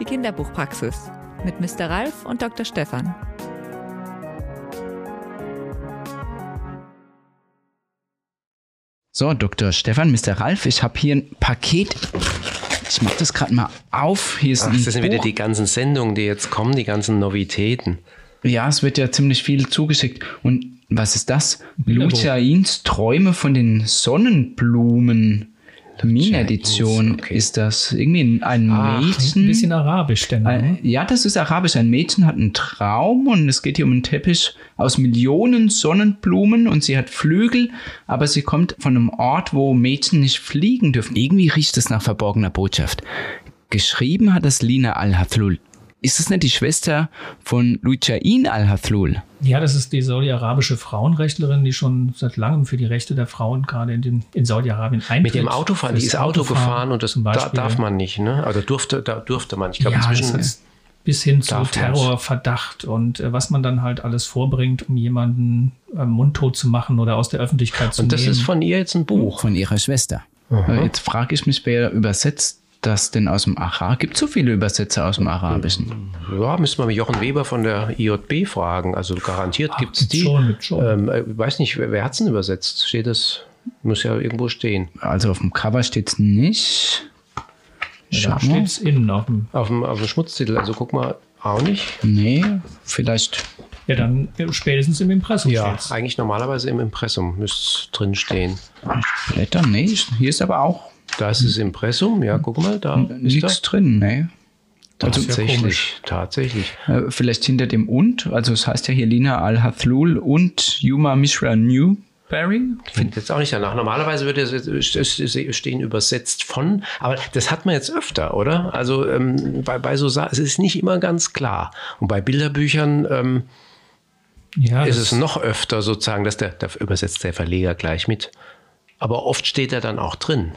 Die Kinderbuchpraxis mit Mr. Ralf und Dr. Stefan. So, Dr. Stefan, Mr. Ralf, ich habe hier ein Paket. Ich mache das gerade mal auf. Hier ist Ach, das sind Buch. wieder die ganzen Sendungen, die jetzt kommen, die ganzen Novitäten. Ja, es wird ja ziemlich viel zugeschickt. Und was ist das? Luciains Träume von den Sonnenblumen. Min-Edition okay. ist das. Irgendwie ein Ach, Mädchen. ein bisschen arabisch, denn. Ein, ne? ja, das ist arabisch. Ein Mädchen hat einen Traum und es geht hier um einen Teppich aus Millionen Sonnenblumen und sie hat Flügel, aber sie kommt von einem Ort, wo Mädchen nicht fliegen dürfen. Irgendwie riecht es nach verborgener Botschaft. Geschrieben hat das Lina Al-Hathlul. Ist es nicht die Schwester von Lujain Al-Hathlul? Ja, das ist die saudi-arabische Frauenrechtlerin, die schon seit langem für die Rechte der Frauen gerade in, den, in Saudi-Arabien eintritt. Mit dem Autofahren, die ist Auto Autofahren gefahren und das da, Beispiel. darf man nicht, ne? Also durfte, da durfte man. Ich glaube, ja, inzwischen. das ist bis hin zu. Terrorverdacht und äh, was man dann halt alles vorbringt, um jemanden äh, mundtot zu machen oder aus der Öffentlichkeit zu Und das nehmen. ist von ihr jetzt ein Buch. Von ihrer Schwester. Äh, Jetzt frage ich mich, wer übersetzt das denn aus dem Arabischen? Gibt so viele Übersetzer aus dem Arabischen? Ja, müssen wir mit Jochen Weber von der IJB fragen. Also garantiert gibt es die. schon, schon. Ähm, äh, weiß nicht, wer, wer hat es denn übersetzt? Steht das? Muss ja irgendwo stehen. Also auf dem Cover steht es nicht. ja, da steht es innen auf dem. Auf dem, auf dem Schmutztitel. Also guck mal, auch nicht. Nee, vielleicht. Ja, dann spätestens im Impressum Ja, steht's. eigentlich normalerweise im Impressum müsste es drin stehen. Blätter, nee, hier ist aber auch Da ist das Impressum, ja, guck mal, da ist nichts das. drin. Also, ist ja Tatsächlich, tatsächlich. äh, vielleicht hinter dem und, also es heißt ja hier Lina Al-Hathlul und Yuma Mishra Newberry. Findet jetzt auch nicht danach. Normalerweise würde es stehen übersetzt von, aber das hat man jetzt öfter, oder? Also ähm, bei, bei so es ist nicht immer ganz klar. Und bei Bilderbüchern ähm, Ja, ist es noch öfter sozusagen, dass der, da übersetzt der Verleger gleich mit. Aber oft steht er dann auch drin.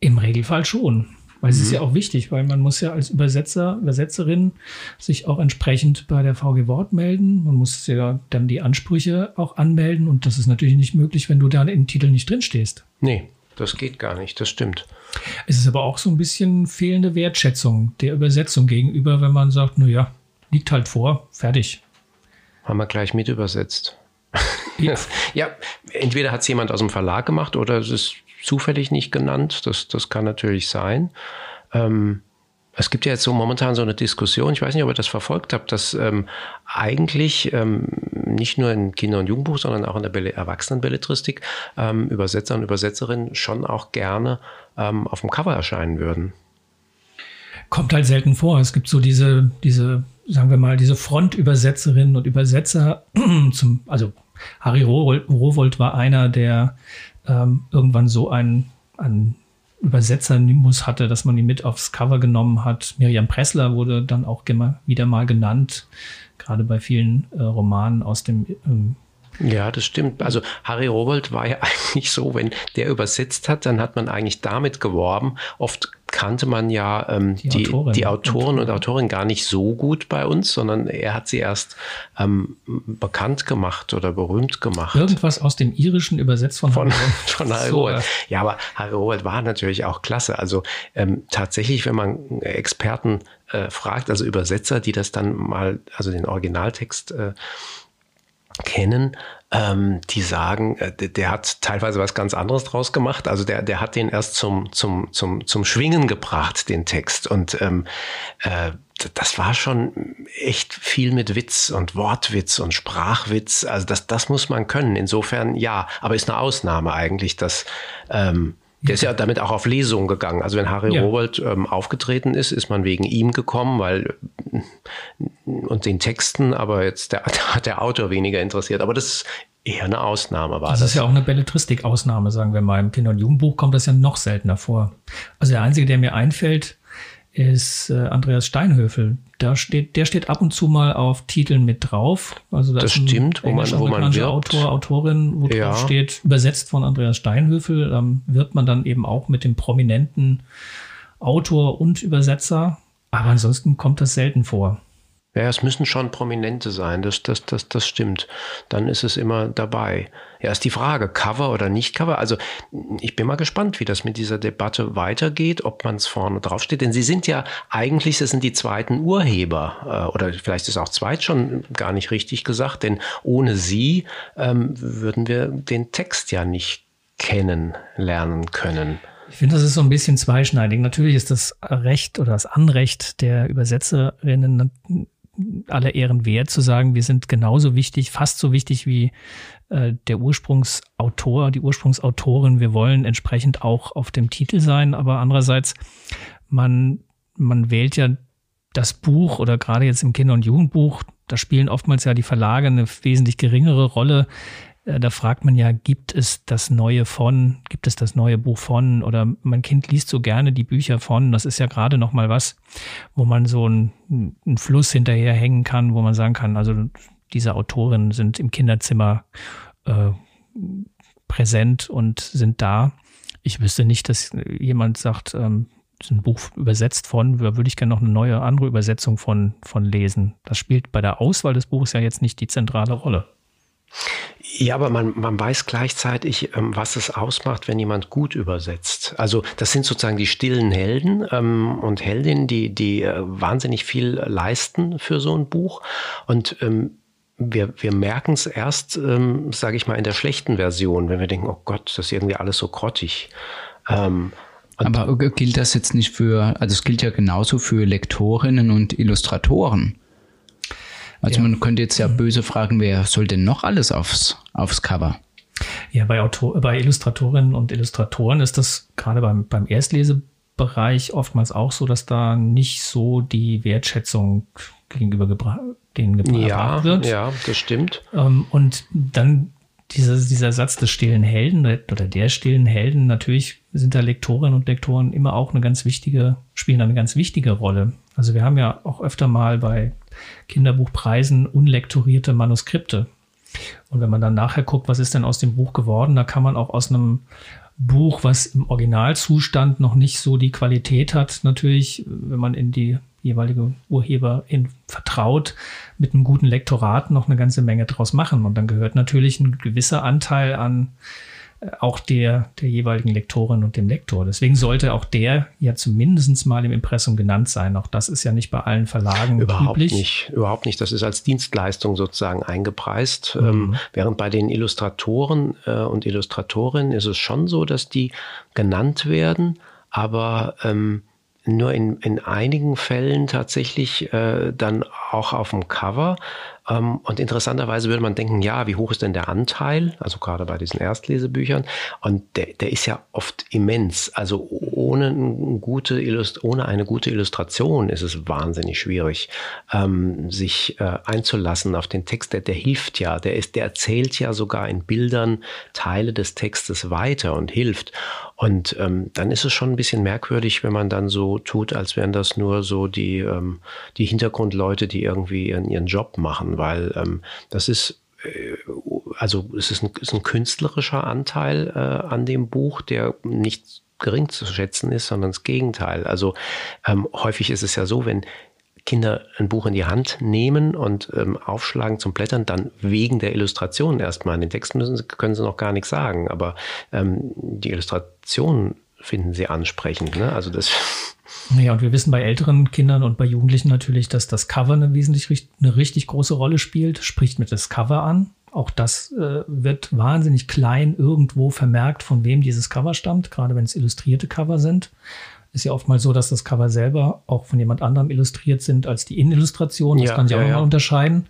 Im Regelfall schon. Weil es ist Mhm. ja auch wichtig, weil man muss ja als Übersetzer, Übersetzerin sich auch entsprechend bei der VG Wort melden. Man muss ja dann die Ansprüche auch anmelden und das ist natürlich nicht möglich, wenn du da im Titel nicht drin stehst. Nee, das geht gar nicht, das stimmt. Es ist aber auch so ein bisschen fehlende Wertschätzung der Übersetzung gegenüber, wenn man sagt, na ja, liegt halt vor, fertig. Haben wir gleich mit übersetzt. Ja. Ja, entweder hat es jemand aus dem Verlag gemacht oder es ist zufällig nicht genannt. Das, das kann natürlich sein. Ähm, es gibt ja jetzt so momentan so eine Diskussion, ich weiß nicht, ob ihr das verfolgt habt, dass ähm, eigentlich ähm, nicht nur in Kinder- und Jugendbuch, sondern auch in der Belle Erwachsenenbelletristik ähm, Übersetzer und Übersetzerinnen schon auch gerne ähm, auf dem Cover erscheinen würden. kommt halt selten vor. Es gibt so diese, diese, sagen wir mal, diese Frontübersetzerinnen und Übersetzer zum, also Harry Rowold, war einer, der ähm, irgendwann so einen, einen Übersetzer-Nimbus hatte, dass man ihn mit aufs Cover genommen hat. Miriam Pressler wurde dann auch immer wieder mal genannt, gerade bei vielen äh, Romanen aus dem ähm, Ja, das stimmt. Also Harry Rowold war ja eigentlich so, wenn der übersetzt hat, dann hat man eigentlich damit geworben. Oft kannte man ja ähm, Die die, Autorin. die Autoren und Autorinnen gar nicht so gut bei uns, sondern er hat sie erst ähm, bekannt gemacht oder berühmt gemacht. irgendwas aus dem Irischen übersetzt von, Von, Harry von Harry So, Rowold. Ja, aber Harry Rowold war natürlich auch klasse. Also ähm, tatsächlich, wenn man Experten äh, fragt, also Übersetzer, die das dann mal, also den Originaltext äh, kennen, ähm, die sagen, äh, der, der hat teilweise was ganz anderes draus gemacht. Also der, der hat den erst zum, zum, zum, zum Schwingen gebracht, den Text. Und ähm, äh, das war schon echt viel mit Witz und Wortwitz und Sprachwitz. Also das, das muss man können. Insofern ja, aber ist eine Ausnahme eigentlich, dass ähm, der ist ja damit auch auf Lesungen gegangen. Also wenn Harry Ja. Rowold ähm, aufgetreten ist, ist man wegen ihm gekommen, weil und den Texten, aber jetzt der, hat der Autor weniger interessiert. Aber das ist eher eine Ausnahme war Das das. ist ja auch eine Belletristik-Ausnahme, sagen wir mal. Im Kinder- und Jugendbuch kommt das ja noch seltener vor. Also der einzige, der mir einfällt, ist äh, Andreas Steinhöfel. Da steht, der steht ab und zu mal auf Titeln mit drauf. Also da Das ist ein stimmt, wo man- wo man wirbt. Autor, Autorin, wo Ja. drauf steht, übersetzt von Andreas Steinhöfel, ähm, wird man dann eben auch mit dem prominenten Autor und Übersetzer. Aber ansonsten kommt das selten vor. Ja, es müssen schon Prominente sein, das, das, das, das stimmt. Dann ist es immer dabei. Ja, ist die Frage, Cover oder nicht Cover. Also ich bin mal gespannt, wie das mit dieser Debatte weitergeht, ob man es vorne draufsteht. Denn Sie sind ja eigentlich, das sind die zweiten Urheber. Äh, oder vielleicht ist auch zweit schon gar nicht richtig gesagt, denn ohne Sie ähm, würden wir den Text ja nicht kennenlernen können. Ich finde, das ist so ein bisschen zweischneidig. Natürlich ist das Recht oder das Anrecht der Übersetzerinnen aller Ehren wert, zu sagen, wir sind genauso wichtig, fast so wichtig wie äh, der Ursprungsautor, die Ursprungsautorin. Wir wollen entsprechend auch auf dem Titel sein, aber andererseits, man, man wählt ja das Buch oder gerade jetzt im Kinder- und Jugendbuch, da spielen oftmals ja die Verlage eine wesentlich geringere Rolle. Äh, da fragt man ja, gibt es das Neue von, gibt es das neue Buch von oder mein Kind liest so gerne die Bücher von. Das ist ja gerade noch mal was, wo man so einen, einen Fluss hinterherhängen kann, wo man sagen kann, also diese Autorinnen sind im Kinderzimmer äh, präsent und sind da. Ich wüsste nicht, dass jemand sagt, ähm, ist ein Buch übersetzt von, da würde ich gerne noch eine neue andere Übersetzung von, von lesen. Das spielt bei der Auswahl des Buches ja jetzt nicht die zentrale Rolle. Ja, aber man, man weiß gleichzeitig, ähm, was es ausmacht, wenn jemand gut übersetzt. Also das sind sozusagen die stillen Helden ähm, und Heldinnen, die, die äh, wahnsinnig viel leisten für so ein Buch. Und ähm, wir, wir merken es erst, ähm, sage ich mal, in der schlechten Version, wenn wir denken, oh Gott, das ist irgendwie alles so grottig. Ähm, aber gilt das jetzt nicht für, also es gilt ja genauso für Lektorinnen und Illustratoren. Also ja. man könnte jetzt ja böse fragen, wer soll denn noch alles aufs, aufs Cover? Ja, bei, Autor bei Illustratorinnen und Illustratoren ist das gerade beim, beim Erstlesebereich oftmals auch so, dass da nicht so die Wertschätzung gegenüber gebra denen gebracht ja, wird. Ja, das stimmt. Ähm, und dann dieser, dieser Satz des stillen Helden oder der stillen Helden, natürlich sind da Lektorinnen und Lektoren immer auch eine ganz wichtige, spielen eine ganz wichtige Rolle. Also wir haben ja auch öfter mal bei Kinderbuchpreisen unlektorierte Manuskripte. Und wenn man dann nachher guckt, was ist denn aus dem Buch geworden, da kann man auch aus einem Buch, was im Originalzustand noch nicht so die Qualität hat, natürlich, wenn man in die jeweilige Urheberin vertraut, mit einem guten Lektorat noch eine ganze Menge draus machen. Und dann gehört natürlich ein gewisser Anteil an auch der, der jeweiligen Lektorin und dem Lektor. Deswegen sollte auch der ja zumindest mal im Impressum genannt sein. Auch das ist ja nicht bei allen Verlagen überhaupt üblich. nicht. Überhaupt nicht. Das ist als Dienstleistung sozusagen eingepreist. Mhm. Ähm, während bei den Illustratoren äh, und Illustratorinnen ist es schon so, dass die genannt werden, aber ähm, nur in, in einigen Fällen tatsächlich äh, dann auch auf dem Cover. Ähm, und interessanterweise würde man denken, ja, wie hoch ist denn der Anteil? Also gerade bei diesen Erstlesebüchern. Und der, der ist ja oft immens. Also ohne, eine gute ohne eine gute Illustration ist es wahnsinnig schwierig, ähm, sich äh, einzulassen auf den Text. Der, der hilft ja, der, ist, der erzählt ja sogar in Bildern Teile des Textes weiter und hilft. Und ähm, dann ist es schon ein bisschen merkwürdig, wenn man dann so tut, als wären das nur so die, ähm, die Hintergrundleute, die irgendwie ihren, ihren Job machen, weil ähm, das ist äh, also es ist ein, ist ein künstlerischer Anteil äh, an dem Buch, der nicht gering zu schätzen ist, sondern das Gegenteil. Also ähm, häufig ist es ja so, wenn Kinder ein Buch in die Hand nehmen und ähm, aufschlagen zum Blättern, dann wegen der Illustration erstmal. In den Text müssen können sie noch gar nichts sagen, aber ähm, die Illustration finden sie ansprechend. Ne? Also das. Ja, und wir wissen bei älteren Kindern und bei Jugendlichen natürlich, dass das Cover eine wesentlich eine richtig große Rolle spielt. Spricht mit das Cover an. Auch das äh, wird wahnsinnig klein irgendwo vermerkt, von wem dieses Cover stammt, gerade wenn es illustrierte Cover sind. Ist ja oftmals so, dass das Cover selber auch von jemand anderem illustriert sind als die Innenillustration. Das ja, kann sich auch ja, nochmal ja. unterscheiden.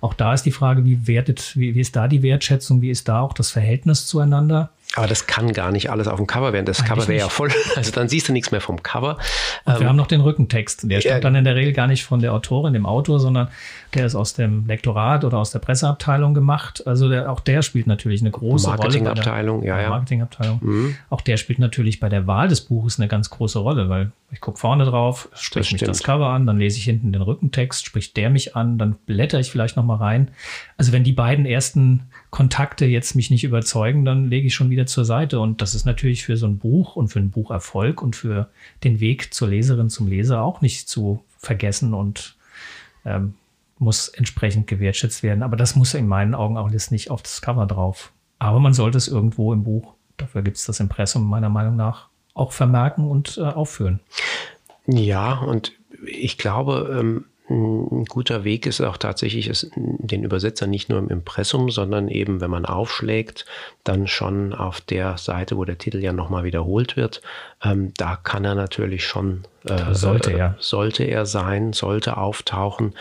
Auch da ist die Frage, wie wertet, wie, wie ist da die Wertschätzung, wie ist da auch das Verhältnis zueinander? Aber das kann gar nicht alles auf dem Cover werden. Das Eigentlich Cover wäre ja voll. Also dann siehst du nichts mehr vom Cover. Und ähm, wir haben noch den Rückentext. Der stammt dann in der Regel gar nicht von der Autorin, dem Autor, sondern der ist aus dem Lektorat oder aus der Presseabteilung gemacht. Also der, auch der spielt natürlich eine große Marketingabteilung, Rolle. Ja, ja. Marketingabteilung. Mhm. Auch der spielt natürlich bei der Wahl des Buches eine ganz große Rolle, weil ich gucke vorne drauf, spricht mich das Cover an, dann lese ich hinten den Rückentext, spricht der mich an, dann blätter ich vielleicht noch mal rein. Also wenn die beiden ersten Kontakte jetzt mich nicht überzeugen, dann lege ich schon wieder zur Seite. Und das ist natürlich für so ein Buch und für einen Bucherfolg und für den Weg zur Leserin, zum Leser auch nicht zu vergessen und ähm, muss entsprechend gewertschätzt werden. Aber das muss in meinen Augen auch nicht auf das Cover drauf. Aber man sollte es irgendwo im Buch, dafür gibt es das Impressum meiner Meinung nach, auch vermerken und äh, aufführen. Ja, und ich glaube, ähm, ein guter Weg ist auch tatsächlich, es, den Übersetzer nicht nur im Impressum, sondern eben, wenn man aufschlägt, dann schon auf der Seite, wo der Titel ja nochmal wiederholt wird. Ähm, da kann er natürlich schon äh, sollte er. Sollte er sein, sollte auftauchen.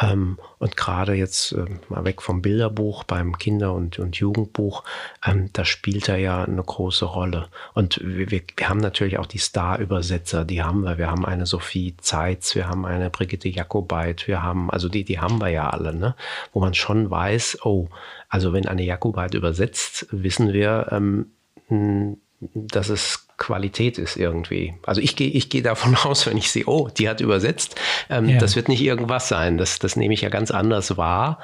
Ähm, und gerade jetzt äh, mal weg vom Bilderbuch beim Kinder- und, und Jugendbuch, ähm, da spielt er ja eine große Rolle. Und wir, wir, wir haben natürlich auch die Star-Übersetzer, die haben wir. Wir haben eine Sophie Zeitz, wir haben eine Brigitte Jakobait, wir haben, also die, die haben wir ja alle, ne? wo man schon weiß, oh, also wenn eine Jakobait übersetzt, wissen wir, ähm, dass es Qualität ist irgendwie. Also ich gehe ich gehe davon aus, wenn ich sehe, oh, die hat übersetzt, ähm, ja. das wird nicht irgendwas sein. Das, das nehme ich ja ganz anders wahr,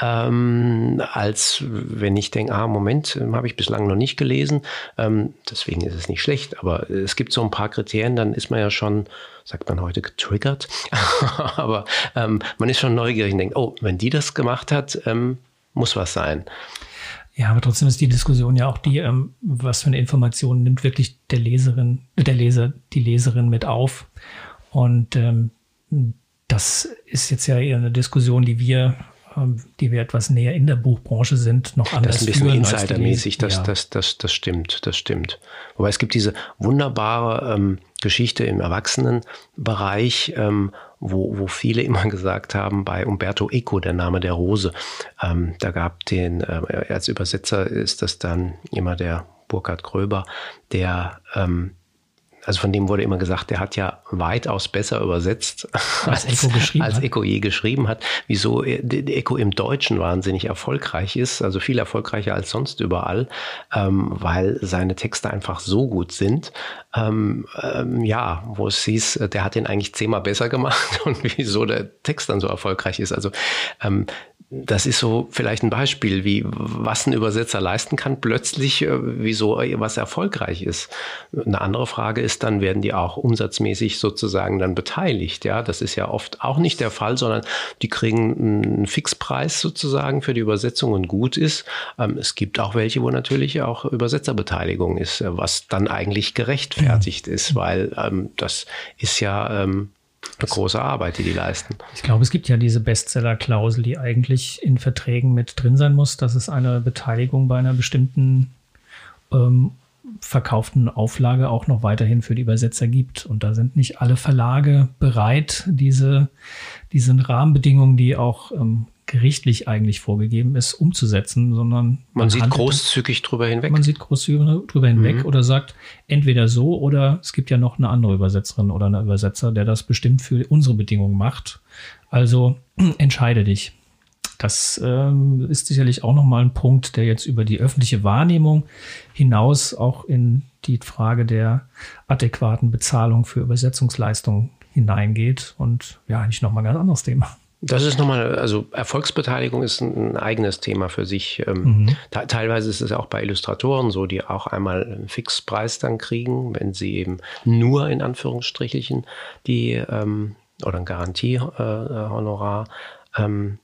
ähm, als wenn ich denke, ah, Moment, ähm, habe ich bislang noch nicht gelesen. Ähm, deswegen ist es nicht schlecht. Aber es gibt so ein paar Kriterien, dann ist man ja schon, sagt man heute, getriggert. Aber ähm, man ist schon neugierig und denkt, oh, wenn die das gemacht hat, ähm, muss was sein. Ja, aber trotzdem ist die Diskussion ja auch die, ähm, was für eine Information nimmt wirklich der Leserin, der Leser, die Leserin mit auf. Und ähm, das ist jetzt ja eher eine Diskussion, die wir, die wir etwas näher in der Buchbranche sind, noch anders Das ist ein bisschen insidermäßig, das, ja. das, das, das stimmt, das stimmt. Wobei es gibt diese wunderbare ähm, Geschichte im Erwachsenenbereich, ähm, wo, wo viele immer gesagt haben, bei Umberto Eco, der Name der Rose, ähm, da gab den, äh, als Übersetzer ist das dann immer der Burkhard Gröber, der ähm, also von dem wurde immer gesagt, der hat ja weitaus besser übersetzt, als, als, Eco, geschrieben als Eco je geschrieben hat. Wieso Eco im Deutschen wahnsinnig erfolgreich ist, also viel erfolgreicher als sonst überall, ähm, weil seine Texte einfach so gut sind. Ähm, ähm, ja, wo es hieß, der hat den eigentlich zehnmal besser gemacht und wieso der Text dann so erfolgreich ist. Also ähm, das ist so vielleicht ein Beispiel, wie was ein Übersetzer leisten kann, plötzlich, äh, wieso was erfolgreich ist. Eine andere Frage ist dann, werden die auch umsatzmäßig sozusagen dann beteiligt? Ja, das ist ja oft auch nicht der Fall, sondern die kriegen einen Fixpreis sozusagen für die Übersetzung und gut ist. Ähm, es gibt auch welche, wo natürlich auch Übersetzerbeteiligung ist, äh, was dann eigentlich gerechtfertigt ist, weil ähm, das ist ja ähm, eine große Arbeit, die die leisten. Ich glaube, es gibt ja diese Bestseller-Klausel, die eigentlich in Verträgen mit drin sein muss, dass es eine Beteiligung bei einer bestimmten ähm, verkauften Auflage auch noch weiterhin für die Übersetzer gibt. Und da sind nicht alle Verlage bereit, diese, diese Rahmenbedingungen, die auch ähm, gerichtlich eigentlich vorgegeben ist, umzusetzen, sondern man, man sieht großzügig drüber hinweg. Man sieht großzügig drüber hinweg mhm. oder sagt entweder so oder es gibt ja noch eine andere Übersetzerin oder einen Übersetzer, der das bestimmt für unsere Bedingungen macht. Also entscheide dich. Das ähm, ist sicherlich auch nochmal ein Punkt, der jetzt über die öffentliche Wahrnehmung hinaus auch in die Frage der adäquaten Bezahlung für Übersetzungsleistungen hineingeht und ja, eigentlich nochmal ein ganz anderes Thema. Das ist nochmal, also Erfolgsbeteiligung ist ein, eigenes Thema für sich. Ähm, mhm. teilweise ist es auch bei Illustratoren so, die auch einmal einen Fixpreis dann kriegen, wenn sie eben nur in Anführungsstrichelchen die ähm, oder ein Garantiehonorar äh, ähm,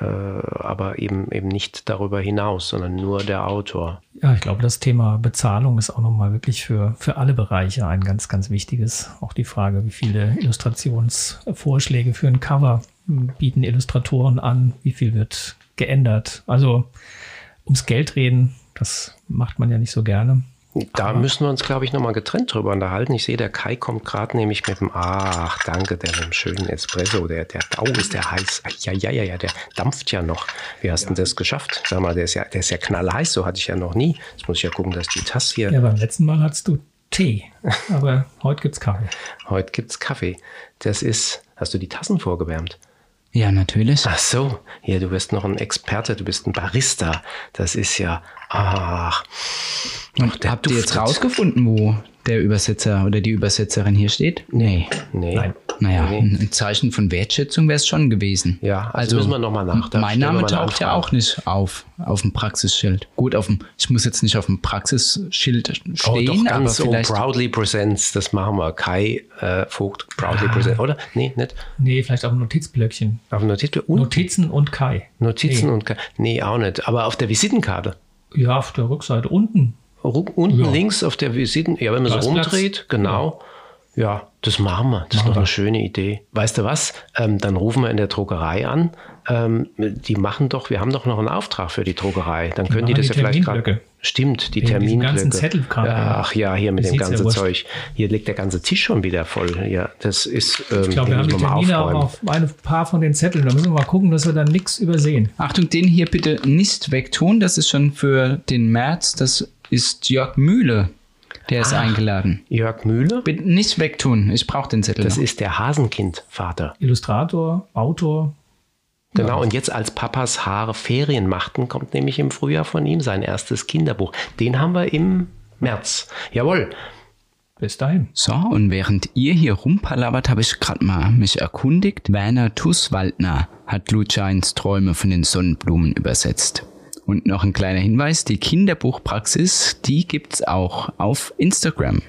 äh, aber eben, eben nicht darüber hinaus, sondern nur der Autor. Ja, ich glaube, das Thema Bezahlung ist auch nochmal wirklich für, für alle Bereiche ein ganz, ganz wichtiges. Auch die Frage, wie viele Illustrationsvorschläge für ein Cover bieten Illustratoren an, wie viel wird geändert. Also ums Geld reden, das macht man ja nicht so gerne. Da Aber müssen wir uns, glaube ich, nochmal getrennt drüber unterhalten. Ich sehe, der Kai kommt gerade nämlich mit dem, ach, danke, der mit dem schönen Espresso, der, der Dau ist der heiß. Ja, ja, ja, ja, der dampft ja noch. Wie hast du ja. denn das geschafft? Sag mal, der ist ja, der ist ja knallheiß, so hatte ich ja noch nie. Jetzt muss ich ja gucken, dass die Tasse hier. Ja, beim letzten Mal hattest du Tee. Aber heute gibt's Kaffee. Heute gibt's Kaffee. Das ist, hast du die Tassen vorgewärmt? Ja, natürlich. Ach so, ja, du bist noch ein Experte, du bist ein Barista. Das ist ja, ach. Und habt ihr jetzt rausgefunden, wo der Übersetzer oder die Übersetzerin hier steht? Nee. Nee. Nein. Naja, Nee. ein Zeichen von Wertschätzung wäre es schon gewesen. Ja, also müssen wir noch mal nach. Da Mein Name taucht ja auch nicht auf, auf dem Praxisschild. Gut, auf dem, ich muss jetzt nicht auf dem Praxisschild Oh, stehen, doch aber ganz so vielleicht. Proudly Presents, das machen wir. Kai äh, Vogt, Ah. Proudly Presents, oder? Nee, nicht. Nee, vielleicht auf dem Notizblöckchen. Auf dem Notiz und Notizen und Kai. Notizen Nee. und Kai. Nee, auch nicht. Aber auf der Visitenkarte. Ja, auf der Rückseite unten. Ru- Unten Ja. links auf der Visiten, ja, wenn man so Da Platz. rumdreht, genau. Ja, das machen wir. Das ist doch eine schöne Idee. Weißt du was? Ähm, dann rufen wir in der Druckerei an. Ähm, die machen doch, wir haben doch noch einen Auftrag für die Druckerei. Dann können die, machen das die ja vielleicht gerade. Stimmt, die Terminblöcke. ganzen Zettelkram. Ach ja, hier mit Das dem ganzen. Zeug. Hier liegt der ganze Tisch schon wieder voll. Ja, das ist. Ähm, Ich glaube, wir haben die Termine auch auf ein paar von den Zetteln. Da müssen wir mal gucken, dass wir da nichts übersehen. Achtung, den hier bitte nicht wegtun. Das ist schon für den März. Das ist Jörg Mühle. Der ist eingeladen. Jörg Mühle. Bitte nicht wegtun. Ich brauche den Zettel. Das noch. ist der Hasenkind-Vater. Illustrator, Autor. Genau, und jetzt als Papas Haare Ferien machten, kommt nämlich im Frühjahr von ihm sein erstes Kinderbuch. Den haben wir im März. Jawohl. Bis dahin. So, und während ihr hier rumpalabert, habe ich gerade mal mich erkundigt. Werner Tuswaldner hat Lutschains Träume von den Sonnenblumen übersetzt. Und noch ein kleiner Hinweis, die Kinderbuchpraxis, die gibt's auch auf Instagram.